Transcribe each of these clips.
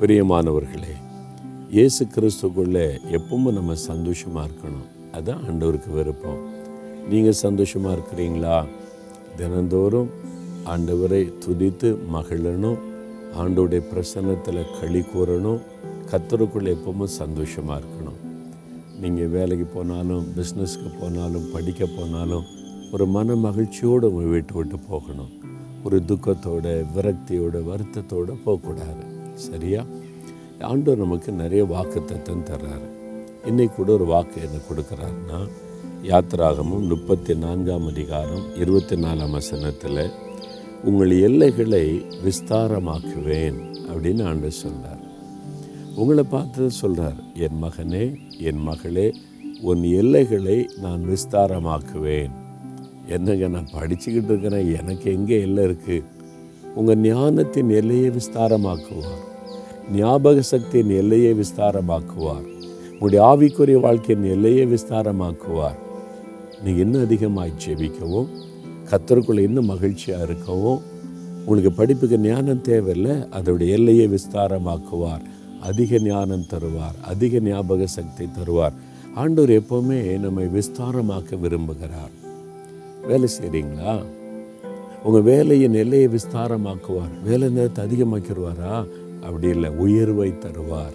பிரியமானவர்களே இயேசு கிறிஸ்துக்குள்ளே எப்பவும் நம்ம சந்தோஷமாக இருக்கணும். அதுதான் ஆண்டவருக்கு விருப்பம். நீங்கள் சந்தோஷமாக இருக்கிறீங்களா? தினந்தோறும் ஆண்டவரை துதித்து மகிழணும். ஆண்டோடைய பிரசன்னத்தில் களி கூறணும். கத்தருக்குள்ளே எப்பவும் சந்தோஷமாக இருக்கணும். நீங்கள் வேலைக்கு போனாலும் பிஸ்னஸ்க்கு போனாலும் படிக்க போனாலும் ஒரு மன மகிழ்ச்சியோடு உங்கள் வீட்டு விட்டு போகணும். ஒரு துக்கத்தோட விரக்தியோட வருத்தத்தோடு போகக்கூடாது. சரியா? ஆண்டவர் நமக்கு நிறைய வாக்கு தத்தம் தர்றாரு. இன்னைக்கு கூட ஒரு வாக்கு என்ன கொடுக்குறாருன்னா யாத்திராகமும் முப்பத்தி நான்காம் அதிகாரம் இருபத்தி நாலாம் வசனத்தில் உங்கள் எல்லைகளை விஸ்தாரமாக்குவேன் அப்படின்னு ஆண்டவர் சொல்கிறார் உங்களை பார்த்து சொல்கிறார் என் மகனே என் மகளே உன் எல்லைகளை நான் விஸ்தாரமாக்குவேன். என்னங்க நான் படிச்சுக்கிட்டு இருக்கிறேன் எனக்கு எங்கே எல்லை இருக்குது உங்கள் ஞானத்தின் எல்லையை விஸ்தாரமாக்குவார். ஞாபக சக்தியின் எல்லையை விஸ்தாரமாக்குவார். உங்களுடைய ஆவிக்குரிய வாழ்க்கையின் எல்லையை விஸ்தாரமாக்குவார். நீங்கள் இன்னும் அதிகமாக ஜெபிக்கவும் கத்தருக்குள்ளே இன்னும் மகிழ்ச்சியாக இருக்கவும் உங்களுக்கு படிப்புக்கு ஞானம் தேவையில்லை அதோடைய எல்லையை விஸ்தாரமாக்குவார். அதிக ஞானம் தருவார் அதிக ஞாபக சக்தி தருவார். ஆண்டோர் எப்போவுமே நம்மை விஸ்தாரமாக்க விரும்புகிறார். வேலை செய்கிறீங்களா உங்கள் வேலையின் எல்லையை விஸ்தாரமாக்குவார். வேலை நேரத்தை அதிகமாக்கிடுவாரா? அப்படி இல்லை உயர்வை தருவார்.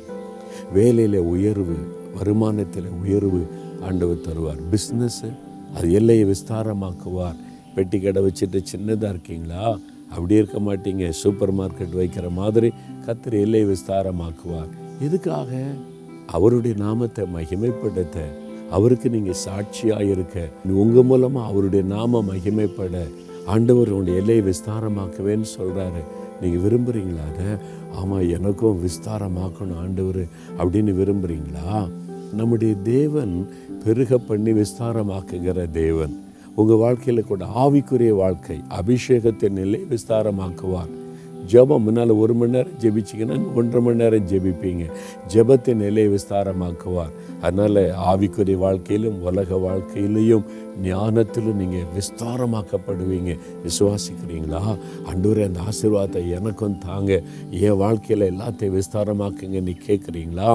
வேலையில் உயர்வு வருமானத்தில் உயர்வு ஆண்டவர் தருவார். பிஸ்னஸ்ஸு அது எல்லையை விஸ்தாரமாக்குவார். பெட்டி கடை வச்சுட்டு சின்னதாக இருக்கீங்களா? அப்படி இருக்க மாட்டீங்க. சூப்பர் மார்க்கெட் வைக்கிற மாதிரி கத்திரி எல்லையை விஸ்தாரமாக்குவார். எதுக்காக? அவருடைய நாமத்தை மகிமைப்படுத்த. அவருக்கு நீங்கள் சாட்சியாக இருக்க உங்கள் மூலமாக அவருடைய நாம மகிமைப்பட. ஆண்டவர் உங்களுடைய எல்லையை விஸ்தாரமாக்குவேன்னு சொல்கிறாரு நீங்கள் விரும்புகிறீங்களா அதை? ஆமாம் எனக்கும் விஸ்தாரமாக்கணும் ஆண்டவர் அப்படின்னு விரும்புகிறீங்களா நம்முடைய தேவன் பெருக பண்ணி விஸ்தாரமாக்குகிற தேவன். உங்கள் வாழ்க்கையில் கூட ஆவிக்குரிய வாழ்க்கை அபிஷேகத்தின் நிலை விஸ்தாரமாக்குவார். ஜெபம் முன்னால் ஒரு மணி நேரம் ஜெபிச்சிங்கன்னா ஒன்றரை மணி நேரம் ஜெபிப்பீங்க. ஜெபத்தின் நிலையை விஸ்தாரமாக்குவார். அதனால் ஆவிக்குரிய வாழ்க்கையிலும் உலக வாழ்க்கையிலையும் ஞானத்திலும் நீங்கள் விஸ்தாரமாக்கப்படுவீங்க. விசுவாசிக்கிறீங்களா? அண்டூரே அந்த ஆசீர்வாதத்தை எனக்கும் தாங்க. என் வாழ்க்கையில் எல்லாத்தையும் விஸ்தாரமாக்குங்க நீ கேட்குறீங்களா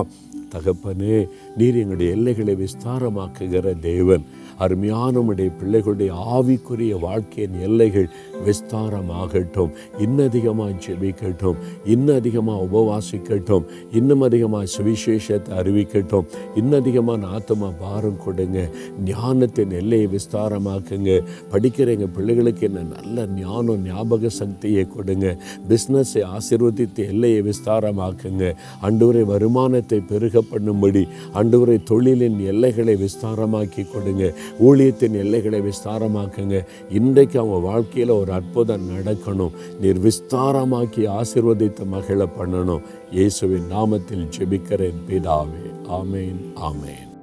தகப்பனே நீர் எங்களுடைய எல்லைகளை விஸ்தாரமாக்குகிற தேவன். அருமையான உடைய பிள்ளைகளுடைய ஆவிக்குரிய வாழ்க்கையின் எல்லைகள் விஸ்தாரமாகட்டும். இன்னும் அதிகமாக ஜெபிக்கட்டும். இன்னும் அதிகமாக உபவாசிக்கட்டும். இன்னும் அதிகமாக சுவிசேஷத்தை அறிவிக்கட்டும். இன்னும் அதிகமாக ஆத்மா பாரம் கொடுங்க. ஞானத்தின் எல்லையை விஸ்தாரமாக்குங்க. படிக்கிற எங்கள் பிள்ளைகளுக்கு என்ன நல்ல ஞானம் ஞாபக சக்தியை கொடுங்க. பிஸ்னஸை ஆசீர்வதித்து எல்லையை விஸ்தாரமாக்குங்க. அன்றுவரை வருமானத்தை பெருக பண்ணும்படி அன்றுவரை தொழிலின் எல்லைகளை விஸ்தாரமாக்கி கொடுங்க. ஊழியத்தின் எல்லைகளை விஸ்தாரமாக்குங்க. இன்றைக்கு அவங்க வாழ்க்கையில் ஒரு அற்புதம் நடக்கணும். நீர் விஸ்தாரமாக்கி ஆசீர்வதித்த மகிழ பண்ணணும். இயேசுவின் நாமத்தில் ஜெபிக்கிறேன் பிதாவே. ஆமேன் ஆமேன்.